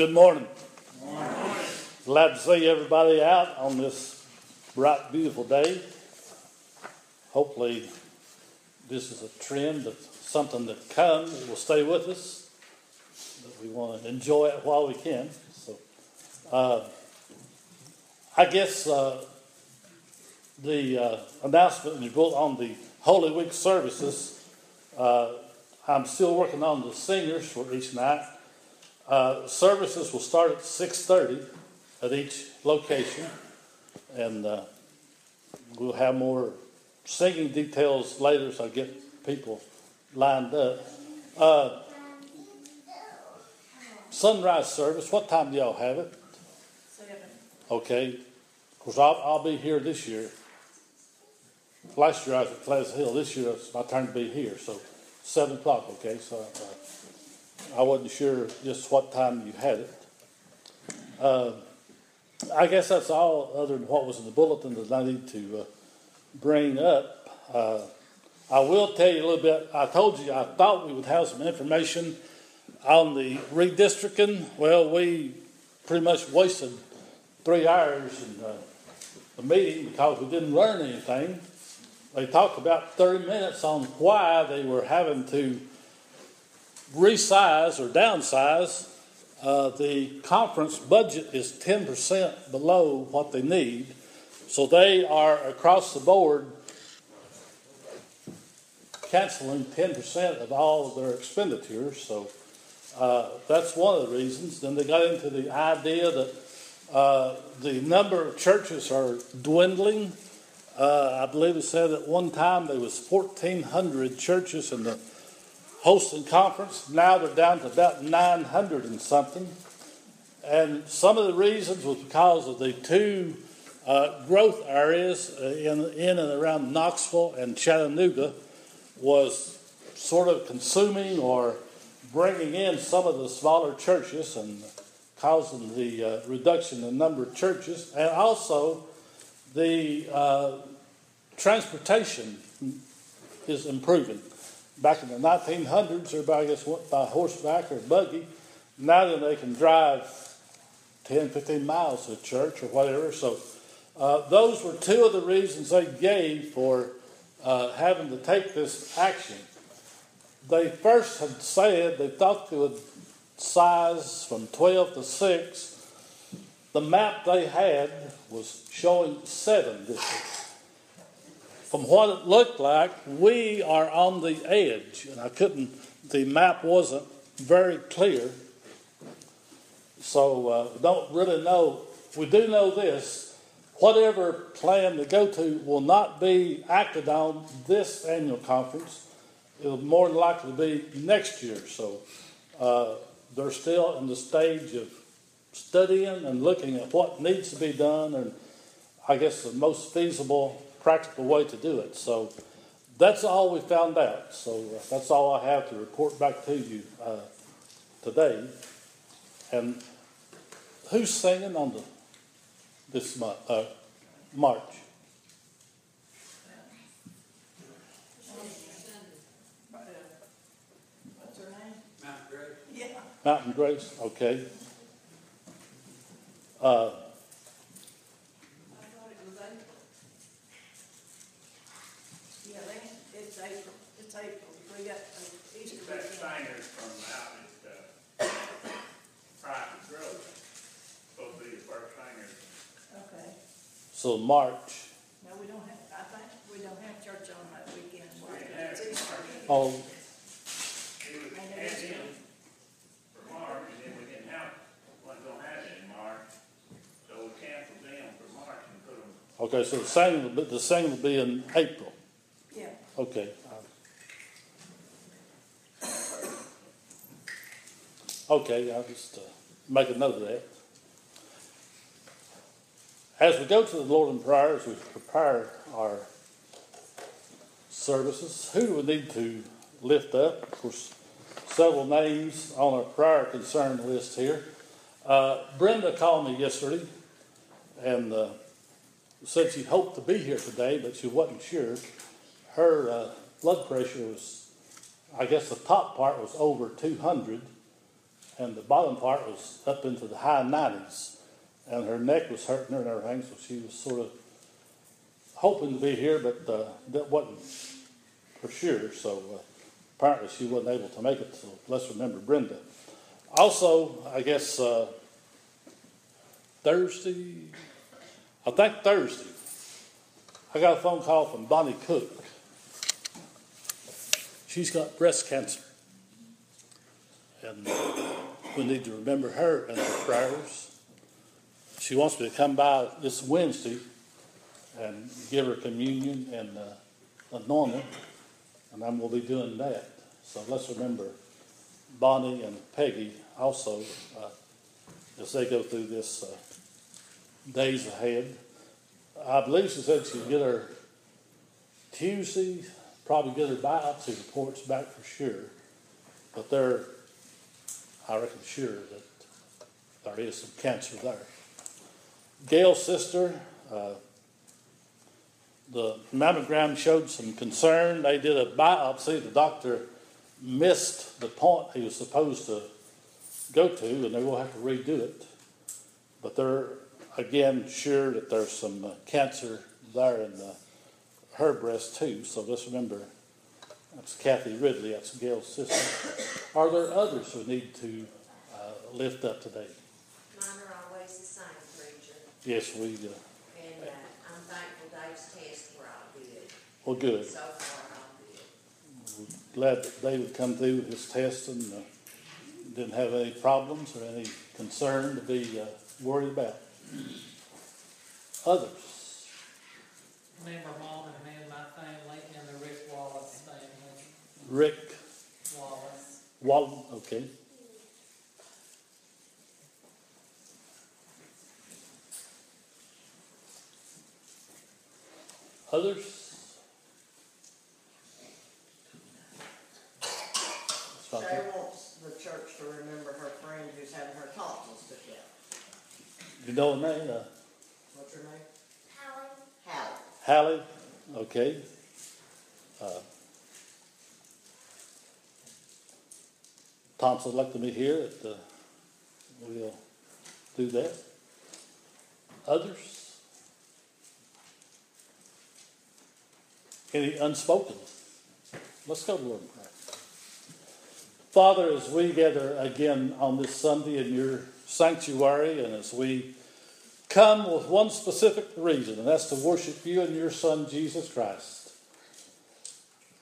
Good morning. Glad to see everybody out on this bright, beautiful day. Hopefully, this is a trend of something that comes will stay with us. We want to enjoy it while we can. So, uh, I guess uh, the uh, announcement you wrote on the Holy Week services. Uh, I'm still working on the singers for each night. Uh, services will start at 6.30 at each location, and uh, we'll have more singing details later so I get people lined up. Uh, sunrise service, what time do y'all have it? Seven. Okay, of course, I'll, I'll be here this year. Last year I was at Pleasant Hill. This year it's my turn to be here. So, seven o'clock. Okay, so uh, I wasn't sure just what time you had it. Uh, I guess that's all, other than what was in the bulletin that I need to uh, bring up. Uh, I will tell you a little bit. I told you I thought we would have some information on the redistricting. Well, we pretty much wasted three hours in uh, the meeting because we didn't learn anything. They talked about 30 minutes on why they were having to resize or downsize. Uh, the conference budget is 10% below what they need. So they are across the board canceling 10% of all of their expenditures. So uh, that's one of the reasons. Then they got into the idea that uh, the number of churches are dwindling. Uh, I believe it said at one time there was 1,400 churches in the Holston conference. Now they're down to about 900 and something. And some of the reasons was because of the two uh, growth areas uh, in, in and around Knoxville and Chattanooga was sort of consuming or bringing in some of the smaller churches and causing the uh, reduction in the number of churches, and also the uh, transportation is improving. Back in the 1900s, everybody just went by horseback or buggy. Now then they can drive 10, 15 miles to church or whatever. So uh, those were two of the reasons they gave for uh, having to take this action. They first had said they thought they would size from 12 to 6. The map they had was showing seven districts. From what it looked like, we are on the edge, and I couldn't, the map wasn't very clear. So, uh, don't really know. We do know this whatever plan to go to will not be acted on this annual conference. It'll more than likely be next year. So, uh, they're still in the stage of studying and looking at what needs to be done and I guess the most feasible, practical way to do it. So that's all we found out. So that's all I have to report back to you uh, today. And who's singing on the this month, uh, March? What's her name? Grace. Yeah. Mountain Grace. Okay. Uh, I thought it was April. Yeah, they, it's April, it's April, we got uh, Easter That weekend. Steiner's from out at, uh, Private Grove, supposed to be the first Steiner. Okay, so March. no, we don't have, I think, we don't have church on that weekend. We have It's it in Easter. March. Oh, It was And it had is- him for March, and then we didn't have, wasn't gonna have it in March, so we canceled them for March and put them, okay. So the same, will be, the singing will be in April. Yeah, Okay. Okay, I'll just uh, make a note of that. As we go to the Lord in prayer, as we prepare our services, who do we need to lift up? Of course, several names on our prayer concern list here. Uh, Brenda called me yesterday and uh, said she hoped to be here today, but she wasn't sure her uh, blood pressure was, I guess the top part was over 200, and the bottom part was up into the high 90s. And her neck was hurting her and everything, so she was sort of hoping to be here, but uh, that wasn't for sure. So uh, apparently she wasn't able to make it, so let's remember Brenda. Also, I guess uh, Thursday, I think Thursday, I got a phone call from Bonnie Cook. She's got breast cancer. And we need to remember her in our prayers. She wants me to come by this Wednesday and give her communion and uh, anoint her. And I'm going to be doing that. So let's remember Bonnie and Peggy also uh, as they go through this uh, days ahead. I believe she said she'd get her Tuesday, probably get her biopsy reports back for sure. But they're, I reckon, sure that there is some cancer there. Gail's sister, uh, the mammogram showed some concern. They did a biopsy. The doctor missed the point he was supposed to go to, and they will have to redo it. But they're again sure that there's some uh, cancer there in the, her breast too. So let's remember that's Kathy Ridley. That's Gail's sister. Are there others who need to uh, lift up today? Mine are always the same, preacher, Yes, we. Uh, and uh, I'm thankful Dave's tests were all good. well, good. So far, all good. Glad that David come through with his test and uh, didn't have any problems or any concern to be uh, worried about. Others. Remember mom and me and my family and the Rick Wallace family. Rick Wallace. Walton, okay. Others? That's Shay there. wants the the church to remember her friend who's having her tonsils took out. You know her name? Uh, What's her name? Hallie. Hallie? Okay. Uh, Thompson like to be here. At, uh, we'll do that. Others? Any unspoken? Let's go to Lord in prayer. Father, as we gather again on this Sunday in your sanctuary, and as we come with one specific reason, and that's to worship you and your Son, Jesus Christ.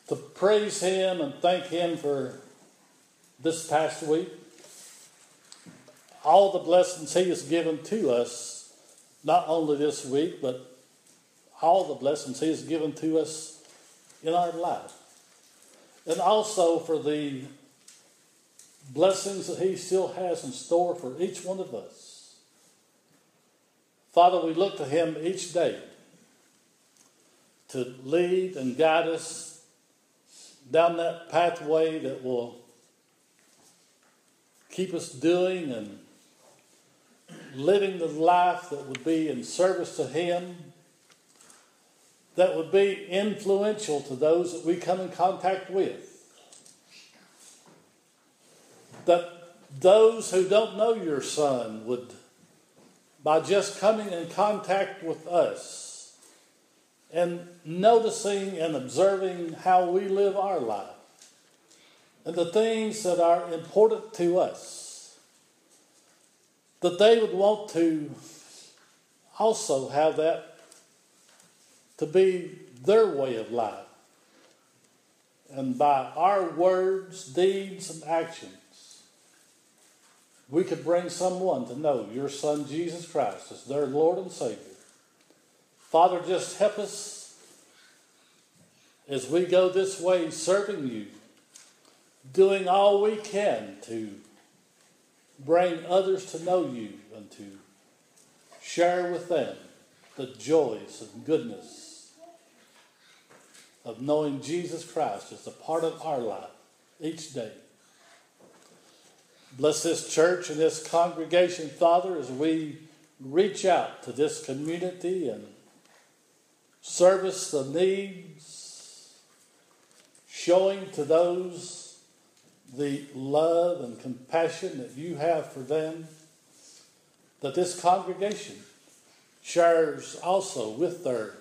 To praise Him and thank Him for this past week. All the blessings He has given to us, not only this week, but all the blessings He has given to us in our life. And also for the blessings that He still has in store for each one of us. Father, we look to Him each day to lead and guide us down that pathway that will keep us doing and living the life that would be in service to Him, that would be influential to those that we come in contact with. That those who don't know your Son would by just coming in contact with us and noticing and observing how we live our life and the things that are important to us, that they would want to also have that to be their way of life. And by our words, deeds, and actions, we could bring someone to know your Son Jesus Christ as their Lord and Savior. Father, just help us as we go this way serving you, doing all we can to bring others to know you and to share with them the joys and goodness of knowing Jesus Christ as a part of our life each day. Bless this church and this congregation, Father, as we reach out to this community and service the needs, showing to those the love and compassion that you have for them, that this congregation shares also with their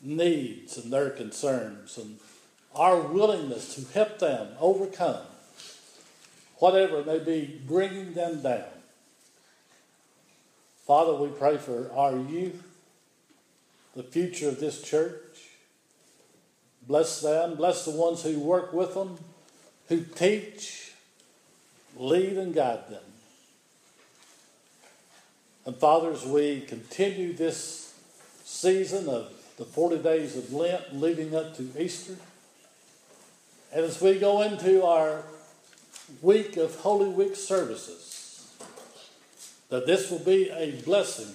needs and their concerns and our willingness to help them overcome whatever may be bringing them down. Father, we pray for our youth, the future of this church. Bless them. Bless the ones who work with them, who teach, lead, and guide them. And Father, as we continue this season of the 40 days of Lent leading up to Easter, and as we go into our week of Holy Week services, that this will be a blessing.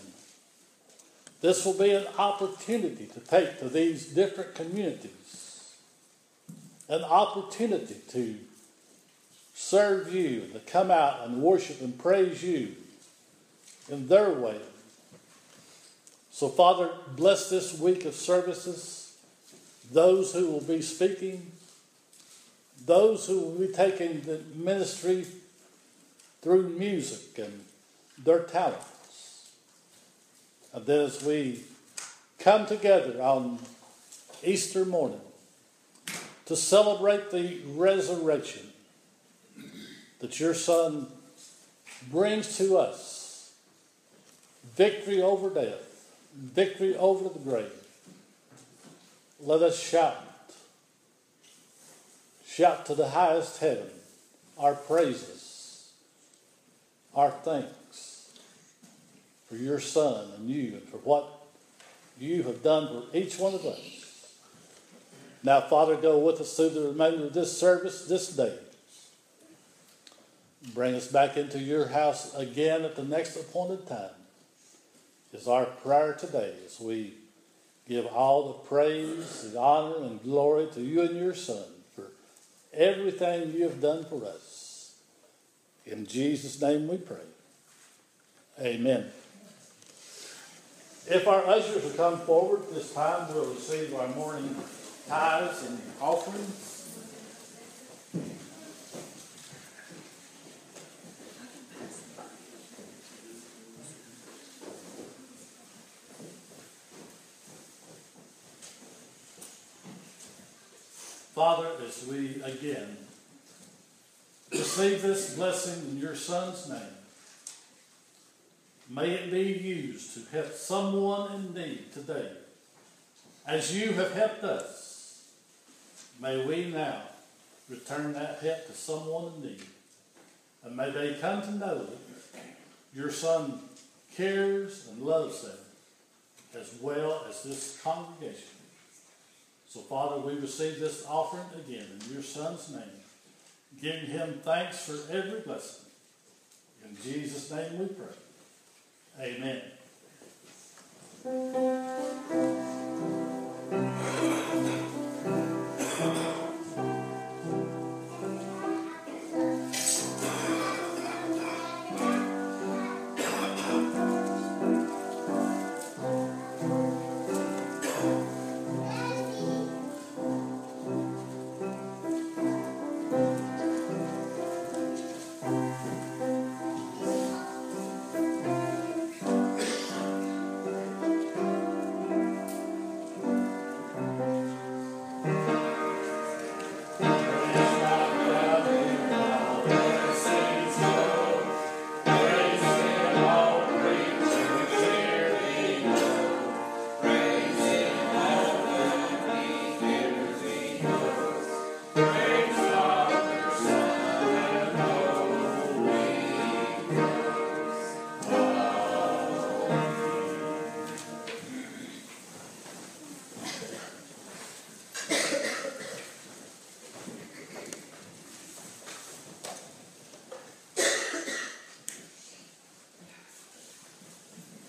This will be an opportunity to take to these different communities, an opportunity to serve you, to come out and worship and praise you in their way. So, Father, bless this week of services, those who will be speaking, those who will be taking the ministry through music and their talents. And then as we come together on Easter morning to celebrate the resurrection that your Son brings to us victory over death, victory over the grave. Let us shout shout to the highest heaven our praises, our thanks for your Son and you and for what you have done for each one of us. Now, Father, go with us through the remainder of this service this day. Bring us back into your house again at the next appointed time. Is our prayer today as we give all the praise, the honor, and glory to you and your Son for everything you have done for us. In Jesus' name we pray. Amen. If our ushers will come forward this time, we'll receive our morning tithes and offerings. Father, as we again receive this blessing in your Son's name, may it be used to help someone in need today. As you have helped us, may we now return that help to someone in need. And may they come to know that your Son cares and loves them as well as this congregation. So, Father, we receive this offering again in your Son's name, giving him thanks for every blessing. In Jesus' name we pray. Amen.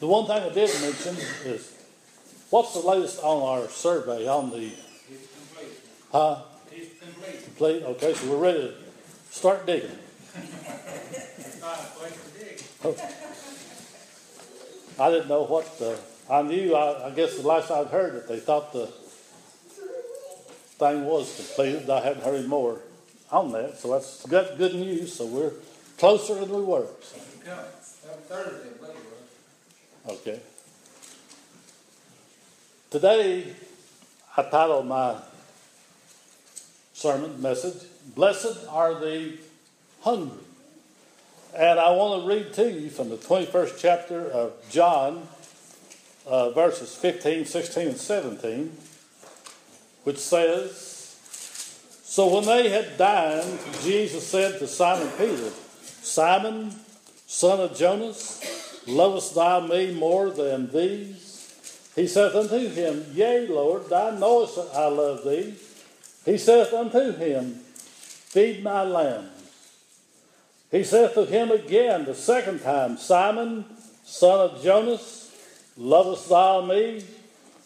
The one thing I did mention is what's the latest on our survey on the huh? Complete. Complete? Okay, so we're ready to start digging. I didn't know what the, I knew, I, I guess the last I'd heard that they thought the thing was completed. I hadn't heard any more on that, so that's good, good news. So we're closer than we were. Come, Thursday, I believe it was. Okay. Today, I titled my sermon message, Blessed Are the Hungry. And I want to read to you from the 21st chapter of John, uh, verses 15, 16, and 17, which says, So when they had dined, Jesus said to Simon Peter, Simon, son of Jonas, lovest thou me more than these? He saith unto him, Yea, Lord, thou knowest that I love thee. He saith unto him, Feed my lambs. He saith to him again the second time, Simon, son of Jonas, lovest thou me?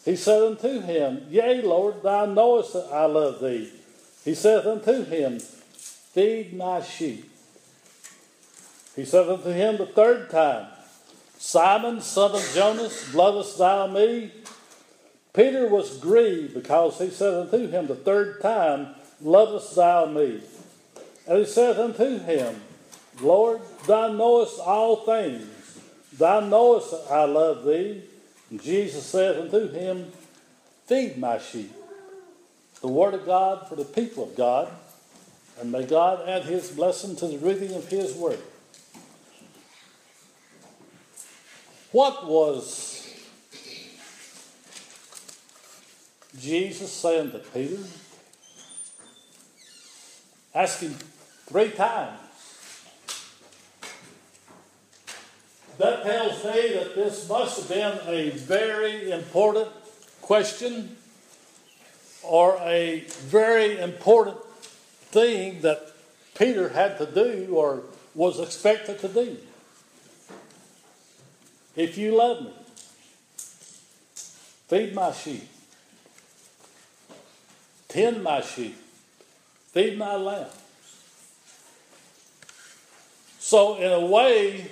He said unto him, Yea, Lord, thou knowest that I love thee. He saith unto him, Feed my sheep. He saith unto him the third time, Simon, son of Jonas, lovest thou me? Peter was grieved because he said unto him the third time, Lovest thou me? And he said unto him, Lord, thou knowest all things. Thou knowest that I love thee. And Jesus said unto him, Feed my sheep. The word of God for the people of God. And may God add his blessing to the reading of his word. What was Jesus saying to Peter? Ask him three times. That tells me that this must have been a very important question or a very important thing that Peter had to do or was expected to do. If you love me, feed my sheep, tend my sheep, Feed my lambs. So, in a way,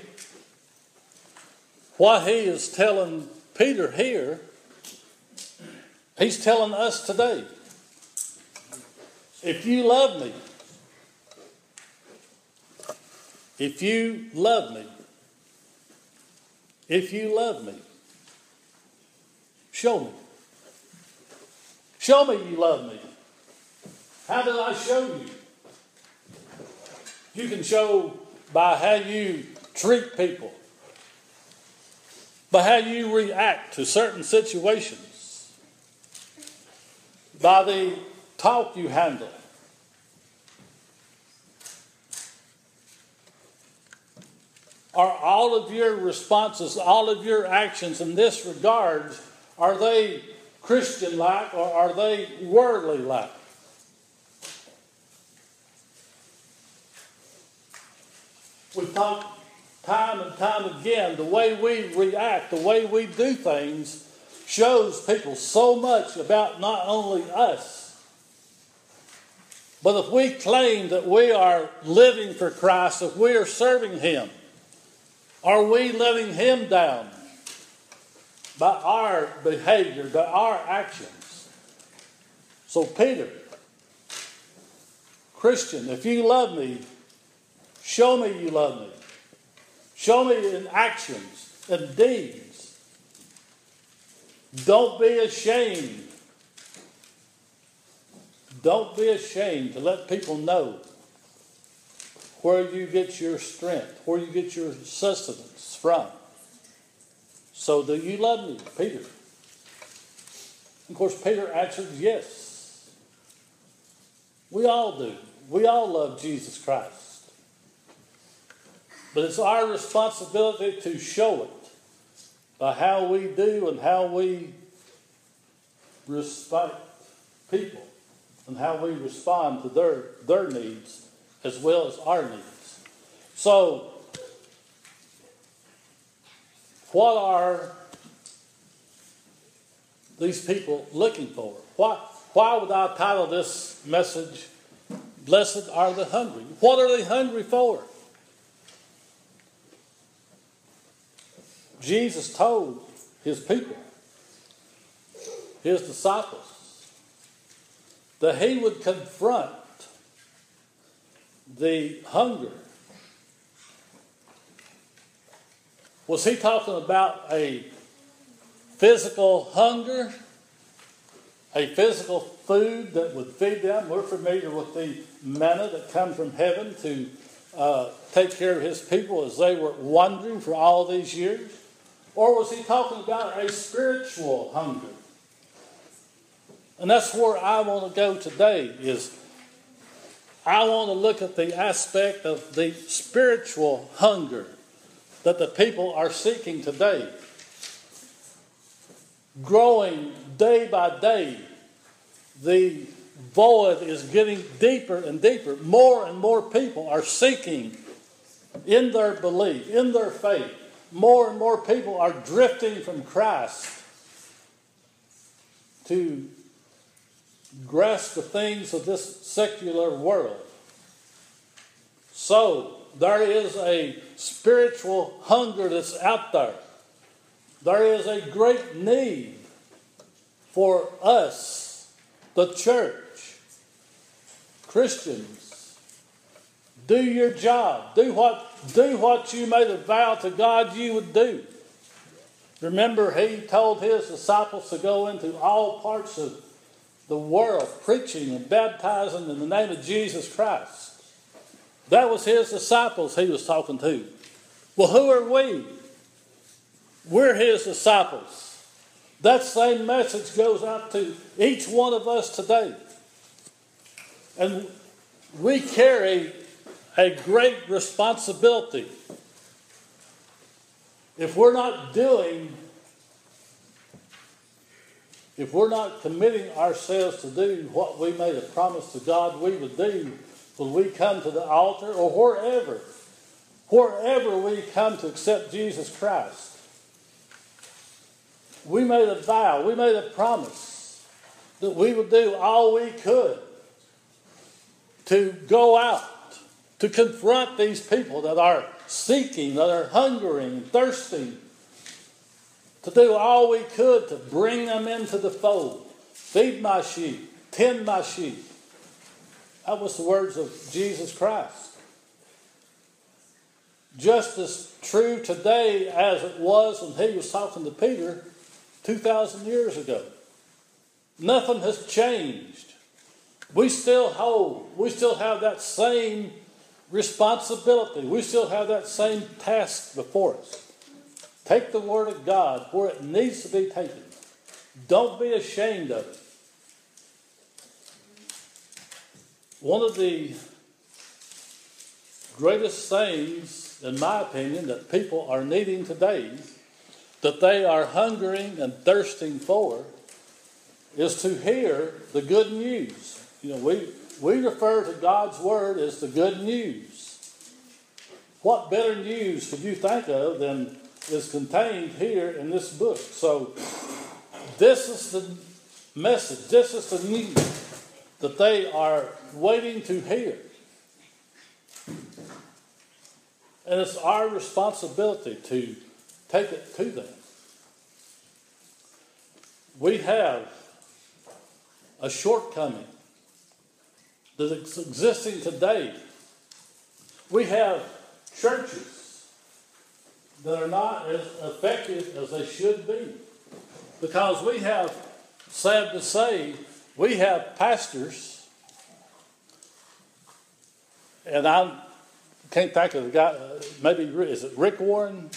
what he is telling Peter here, he's telling us today. If you love me, if you love me, if you love me, show me. Show me you love me. How do I show you? You can show by how you treat people, by how you react to certain situations, by the talk you handle. Are all of your responses, all of your actions in this regard, are they Christian like or are they worldly like? We've talked time and time again, the way we react, the way we do things shows people so much about not only us, but if we claim that we are living for Christ, if we are serving Him, are we letting Him down by our behavior, by our actions? So, Peter, Christian, if you love me, show me you love me. Show me in actions and deeds. Don't be ashamed. Don't be ashamed to let people know where you get your strength, where you get your sustenance from. So, do you love me, Peter? Of course, Peter answered yes. We all do. We all love Jesus Christ. But it's our responsibility to show it by how we do and how we respect people and how we respond to their, their needs as well as our needs. So, what are these people looking for? Why, why would I title this message, Blessed Are the Hungry? What are they hungry for? Jesus told his people, his disciples, that he would confront the hunger. Was he talking about a physical hunger? A physical food that would feed them? We're familiar with the manna that comes from heaven to uh, take care of his people as they were wandering for all these years? Or was he talking about a spiritual hunger? And that's where I want to go today is I want to look at the aspect of the spiritual hunger that the people are seeking today. Growing day by day, the void is getting deeper and deeper. More and more people are seeking in their belief, in their faith. More and more people are drifting from Christ to grasp the things of this secular world. So, there is a spiritual hunger that's out there. There is a great need for us, the church, Christians. Do your job. Do what, do what you made a vow to God you would do. Remember, he told his disciples to go into all parts of the world preaching and baptizing in the name of Jesus Christ. That was his disciples he was talking to. Well, who are we? We're his disciples. That same message goes out to each one of us today. And we carry a great responsibility. If we're not doing, if we're not committing ourselves to do what we made a promise to God we would do when we come to the altar or wherever, wherever we come to accept Jesus Christ, we made a vow, we made a promise that we would do all we could to go out, to confront these people that are seeking, that are hungering, thirsting, to do all we could to bring them into the fold. Feed my sheep, tend my sheep. That was the words of Jesus Christ. Just as true today as it was when he was talking to Peter 2,000 years ago. Nothing has changed. We still hold, we still have that same responsibility. We still have that same task before us. Take the Word of God where it needs to be taken. Don't be ashamed of it. One of the greatest things, in my opinion, that people are needing today, that they are hungering and thirsting for, is to hear the good news. You know, we, we refer to God's Word as the good news. What better news could you think of than is contained here in this book? So, this is the message, this is the news that they are waiting to hear. And it's our responsibility to take it to them. We have a shortcoming that is existing today. We have churches that are not as effective as they should be because we have, sad to say, we have pastors, and I can't think of the guy, uh, maybe, is it Rick Warren?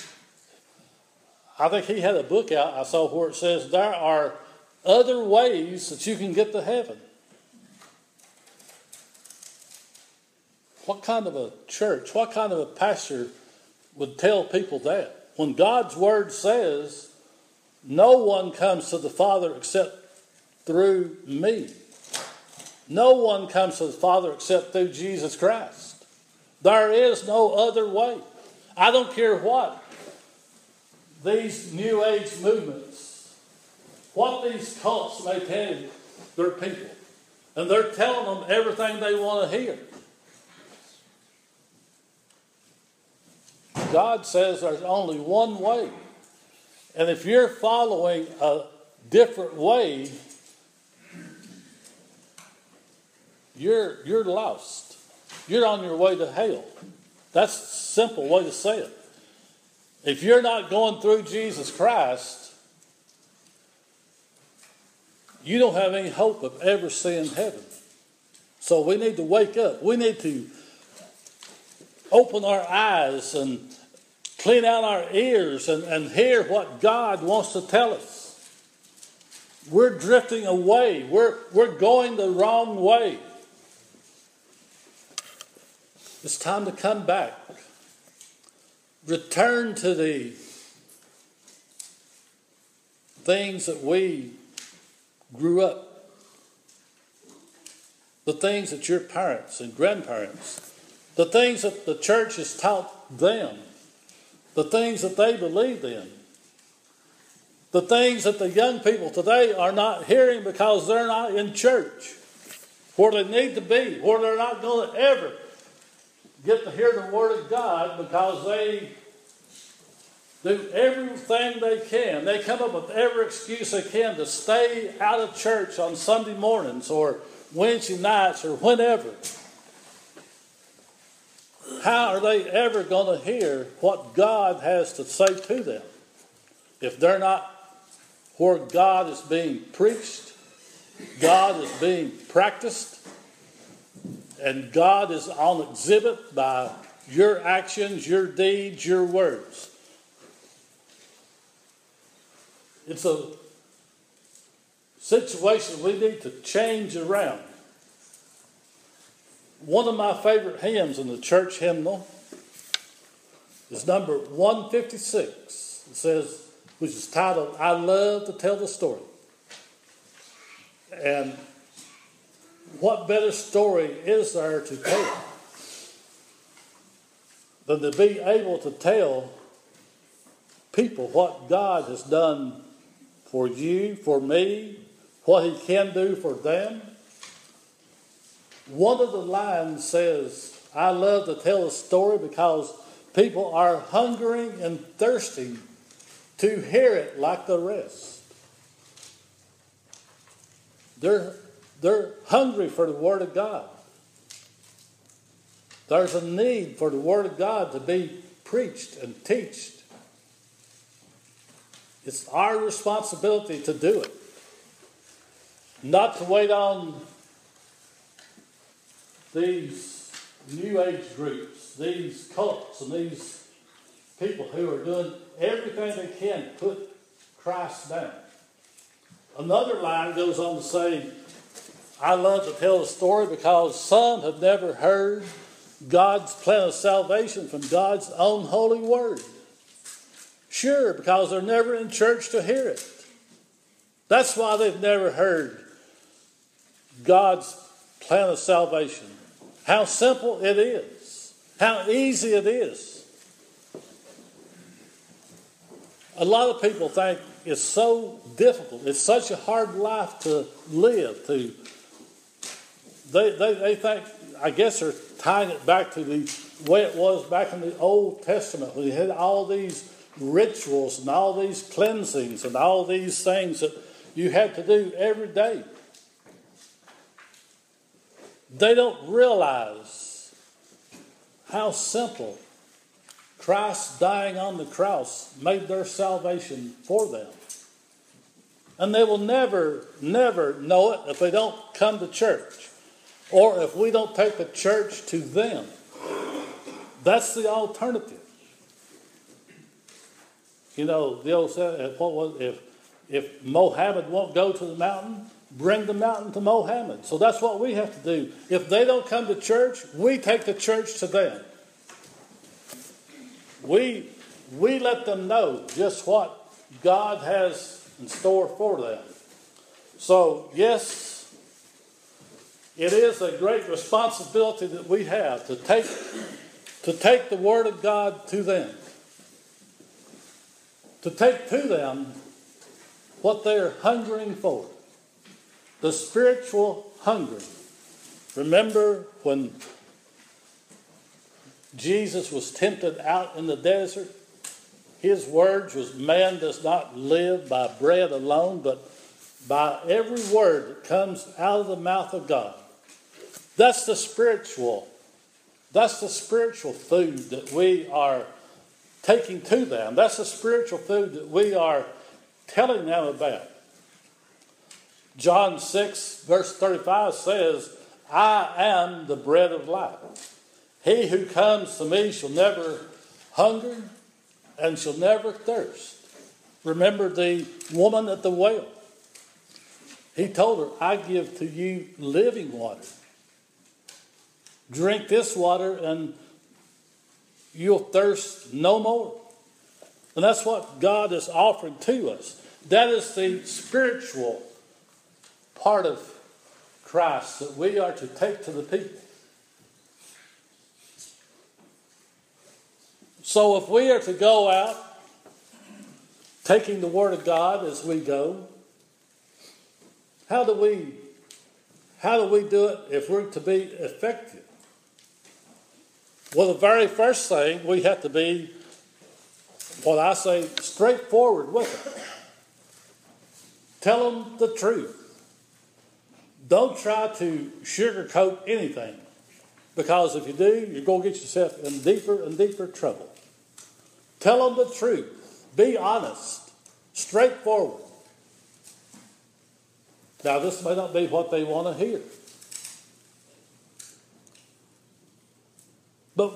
I think he had a book out I saw where it says there are other ways that you can get to heaven. What kind of a church, what kind of a pastor would tell people that? When God's word says, no one comes to the Father except through me. No one comes to the Father except through Jesus Christ. There is no other way. I don't care what these New Age movements, what these cults may tell their people, and they're telling them everything they want to hear. God says there's only one way. And if you're following a different way, you're, you're lost. You're on your way to hell. That's a simple way to say it. If you're not going through Jesus Christ, you don't have any hope of ever seeing heaven. So we need to wake up. We need to open our eyes and clean out our ears and, and hear what God wants to tell us. We're drifting away, we're, we're going the wrong way. It's time to come back. Return to the things that we grew up, the things that your parents and grandparents, the things that the church has taught them, the things that they believed in, the things that the young people today are not hearing because they're not in church where they need to be, where they're not going to ever get to hear the Word of God because they do everything they can. They come up with every excuse they can to stay out of church on Sunday mornings or Wednesday nights or whenever. How are they ever going to hear what God has to say to them if they're not where God is being preached, God is being practiced, and God is on exhibit by your actions, your deeds, your words. It's a situation we need to change around. One of my favorite hymns in the church hymnal is number 156. It says, which is titled, I Love to Tell the Story. And what better story is there to tell than to be able to tell people what God has done for you, for me, what He can do for them? One of the lines says, I love to tell a story because people are hungering and thirsting to hear it like the rest. They're, they're hungry for the Word of God. There's a need for the Word of God to be preached and taught. It's our responsibility to do it. Not to wait on these new age groups, these cults, and these people who are doing everything they can to put Christ down. Another line goes on to say, I love to tell a story because some have never heard God's plan of salvation from God's own holy word. Sure, because they're never in church to hear it. That's why they've never heard God's plan of salvation. How simple it is, how easy it is. A lot of people think it's so difficult, it's such a hard life to live, to they, they, they think, I guess they're tying it back to the way it was back in the Old Testament when you had all these rituals and all these cleansings and all these things that you had to do every day. They don't realize how simple Christ dying on the cross made their salvation for them. And they will never, never know it if they don't come to church or if we don't take the church to them. That's the alternative. You know, the old saying, what was if if Mohammed won't go to the mountain, bring the mountain to Mohammed. So that's what we have to do. If they don't come to church, we take the church to them. We we let them know just what God has in store for them. So yes, it is a great responsibility that we have to take to take the word of God to them. To take to them what they're hungering for. The spiritual hunger. Remember when Jesus was tempted out in the desert? His words was man does not live by bread alone, but by every word that comes out of the mouth of God. That's the spiritual. That's the spiritual food that we are taking to them. That's the spiritual food that we are telling them about. John 6, verse 35 says, I am the bread of life. He who comes to me shall never hunger and shall never thirst. Remember the woman at the well. He told her, I give to you living water. Drink this water and you'll thirst no more. And that's what God is offering to us. That is the spiritual part of Christ that we are to take to the people. So if we are to go out taking the Word of God as we go, how do we how do we do it if we're to be effective? Well, the very first thing we have to be what I say straightforward with it. Tell them the truth. Don't try to sugarcoat anything. Because if you do, you're going to get yourself in deeper and deeper trouble. Tell them the truth. Be honest. Straightforward. Now, this may not be what they want to hear. But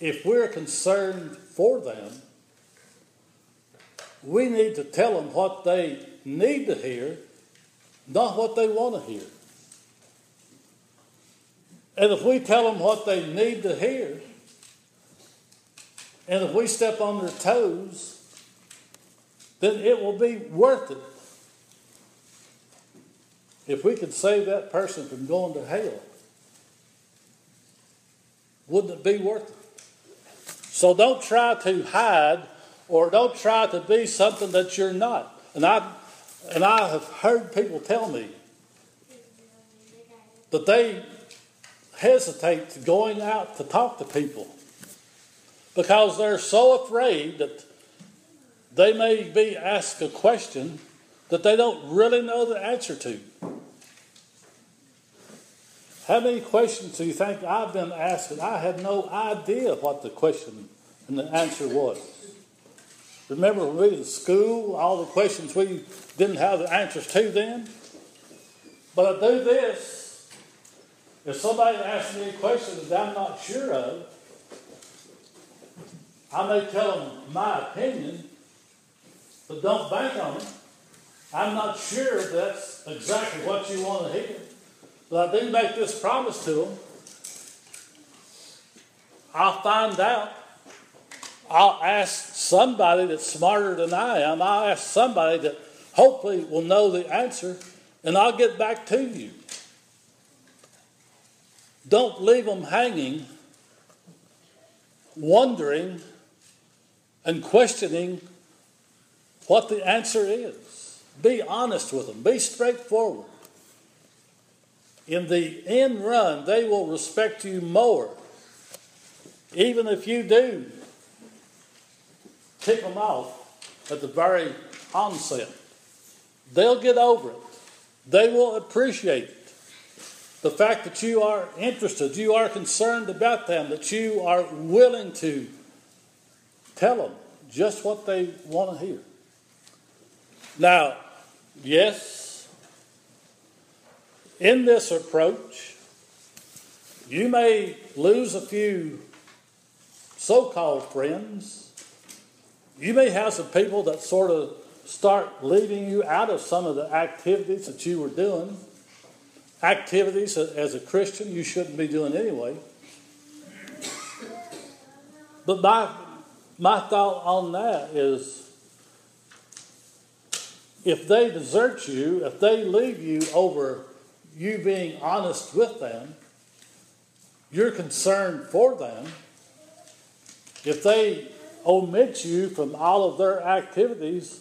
if we're concerned for them, we need to tell them what they need to hear, not what they want to hear. And if we tell them what they need to hear, and if we step on their toes, then it will be worth it. If we could save that person from going to hell, wouldn't it be worth it? So don't try to hide or don't try to be something that you're not. And I and I have heard people tell me, that they hesitate to going out to talk to people because they're so afraid that they may be asked a question that they don't really know the answer to. How many questions do you think I've been asked and I had no idea what the question and the answer was? Remember when we were in school, all the questions we didn't have the answers to then? But I do this. If somebody asks me a question that I'm not sure of, I may tell them my opinion, but don't bank on it. I'm not sure if that's exactly what you want to hear. But I do make this promise to them. I'll find out. I'll ask somebody that's smarter than I am. I'll ask somebody that hopefully will know the answer, and I'll get back to you. Don't leave them hanging, wondering and questioning what the answer is. Be honest with them, be straightforward. In the end run, they will respect you more, even if you do tick them off at the very onset. They'll get over it. They will appreciate the fact that you are interested, you are concerned about them, that you are willing to tell them just what they want to hear. Now, yes, in this approach, you may lose a few so called friends. You may have some people that sort of start leaving you out of some of the activities that you were doing. Activities as a Christian you shouldn't be doing anyway. But my, my thought on that is if they desert you, if they leave you over you being honest with them, your concern for them, if they omit you from all of their activities,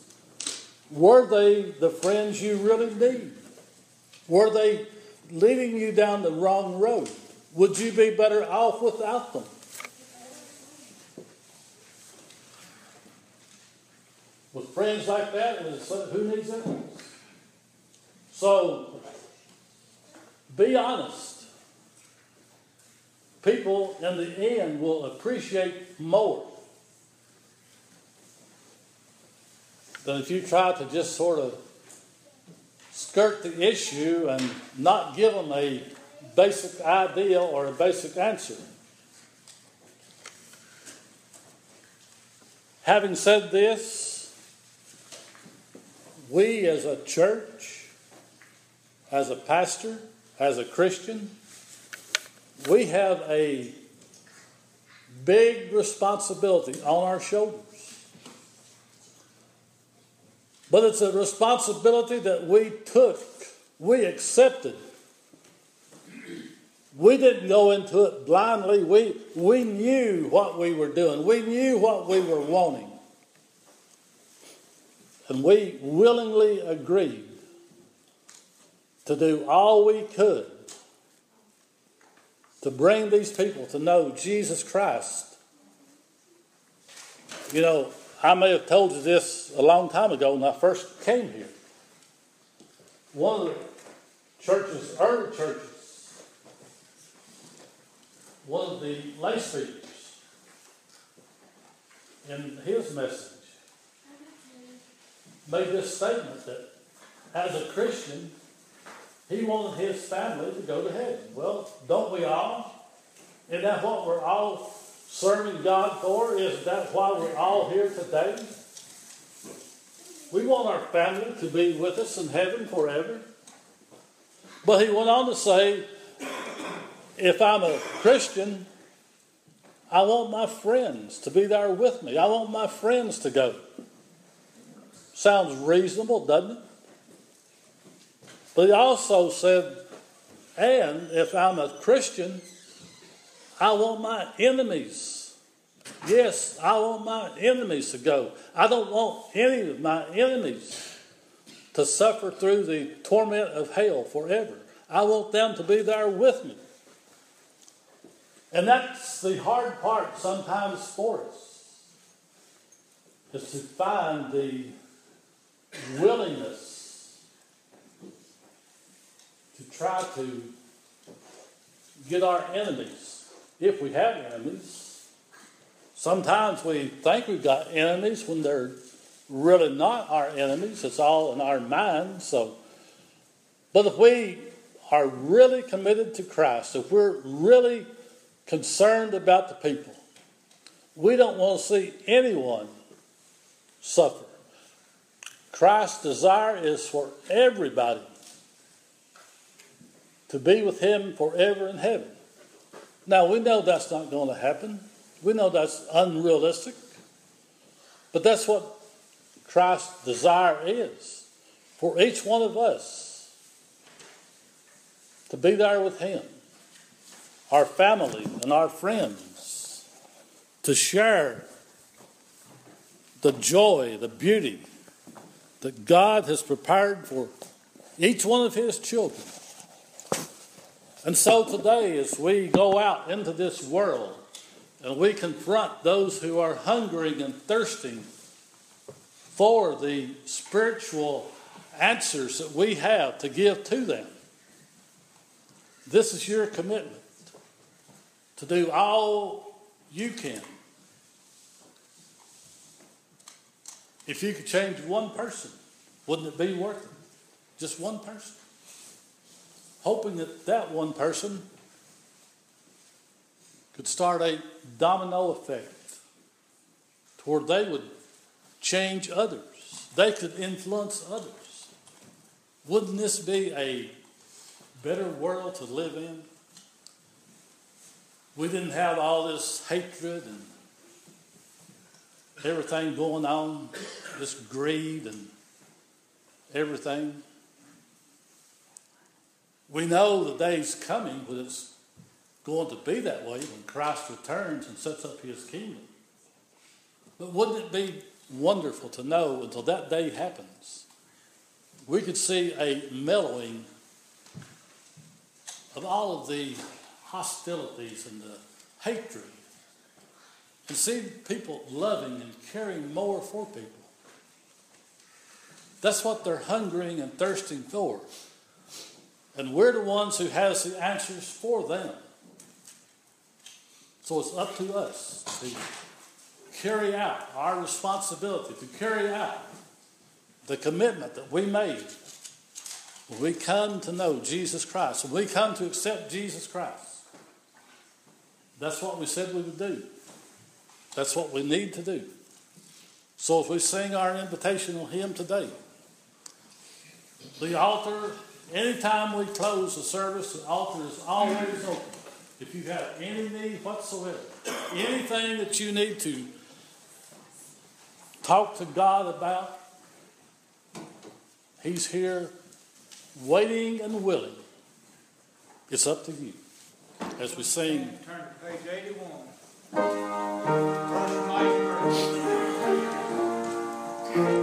were they the friends you really need? Were they leading you down the wrong road? Would you be better off without them? With friends like that, who needs enemies? So, be honest. People in the end will appreciate more than if you try to just sort of skirt the issue and not give them a basic idea or a basic answer. Having said this, we as a church, as a pastor, as a Christian, we have a big responsibility on our shoulders. But it's a responsibility that we took, we accepted. We didn't go into it blindly. We, we knew what we were doing, we knew what we were wanting. And we willingly agreed to do all we could to bring these people to know Jesus Christ. You know, I may have told you this a long time ago when I first came here. One of the churches, early churches, one of the lay speakers in his message made this statement that as a Christian, he wanted his family to go to heaven. Well, don't we all? Isn't that what we're all serving God for? Is that why we're all here today? We want our family to be with us in heaven forever. But he went on to say, if I'm a Christian, I want my friends to be there with me. I want my friends to go. Sounds reasonable, doesn't it? But he also said, and if I'm a Christian, I want my enemies. Yes, I want my enemies to go. I don't want any of my enemies to suffer through the torment of hell forever. I want them to be there with me. And that's the hard part sometimes for us, is to find the willingness to try to get our enemies, if we have enemies. Sometimes we think we've got enemies when they're really not our enemies. It's all in our mind. So, but if we are really committed to Christ, if we're really concerned about the people, we don't want to see anyone suffer. Christ's desire is for everybody to be with Him forever in heaven. Now, we know that's not going to happen. We know that's unrealistic. But that's what Christ's desire is for each one of us to be there with Him, our family, and our friends, to share the joy, the beauty that God has prepared for each one of His children. And so today, as we go out into this world and we confront those who are hungering and thirsting for the spiritual answers that we have to give to them, this is your commitment to do all you can. If you could change one person, wouldn't it be worth it? Just one person hoping that that one person could start a domino effect toward they would change others. They could influence others. Wouldn't this be a better world to live in? We didn't have all this hatred and everything going on, this greed and everything. We know the day's coming when it's going to be that way when Christ returns and sets up his kingdom. But wouldn't it be wonderful to know until that day happens, we could see a mellowing of all of the hostilities and the hatred and see people loving and caring more for people. That's what they're hungering and thirsting for. And we're the ones who has the answers for them. So it's up to us to carry out our responsibility, to carry out the commitment that we made when we come to know Jesus Christ, when we come to accept Jesus Christ. That's what we said we would do. That's what we need to do. So if we sing our invitational hymn today, the altar Anytime we close the service, the altar is always open. If you have any need whatsoever, anything that you need to talk to God about, He's here waiting and willing. It's up to you. As we sing. Turn to page eighty-one. First verse.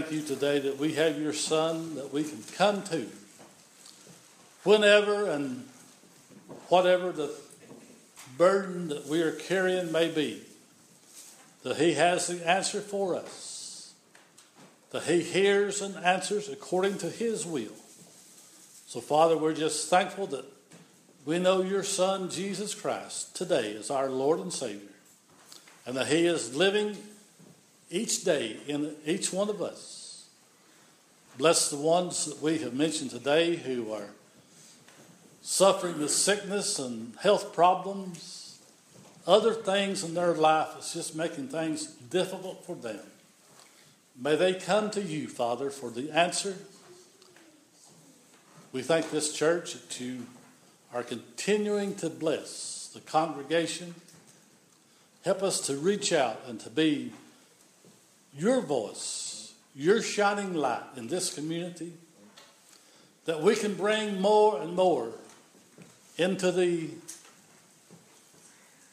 Thank you today that we have your Son that we can come to whenever and whatever the burden that we are carrying may be, that He has the answer for us, that He hears and answers according to His will. So, Father, we're just thankful that we know your Son, Jesus Christ, today is our Lord and Savior, and that He is living each day in each one of us. Bless the ones that we have mentioned today who are suffering with sickness and health problems, other things in their life that's just making things difficult for them. May they come to you, Father, for the answer. We thank this church that you are continuing to bless the congregation. Help us to reach out and to be your voice, your shining light in this community, that we can bring more and more into the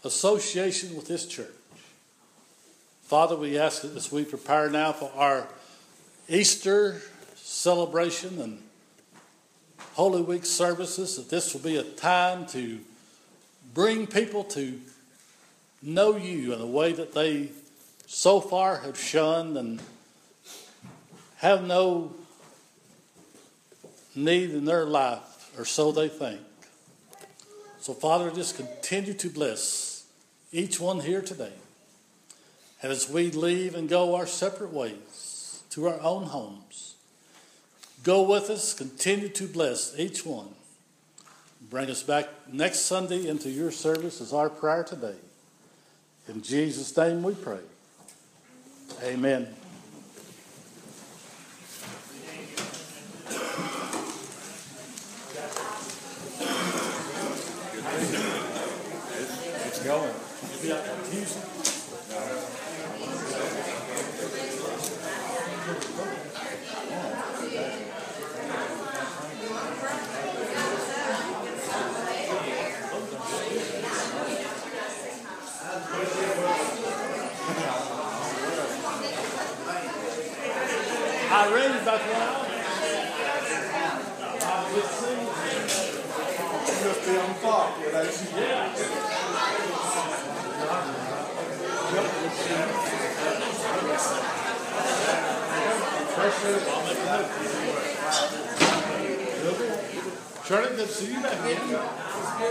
association with this church. Father, we ask that as we prepare now for our Easter celebration and Holy Week services, that this will be a time to bring people to know you in a way that they so far have shunned and have no need in their life, or so they think. So, Father, just continue to bless each one here today. And as we leave and go our separate ways to our own homes, go with us, continue to bless each one. Bring us back next Sunday into your service as our prayer today. In Jesus' name we pray. Amen. It's going. Tuesday. Irene's about to run out. Uh, good to see you. Must be on clock, you know. Yeah. Shirley, good to see you back again.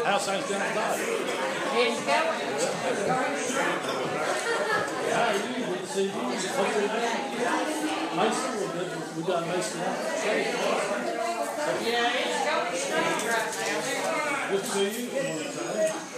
How's things down at Dodge? How are you? Good to see you. Hope you're well. Mason. We got Mason out. Yeah. Good.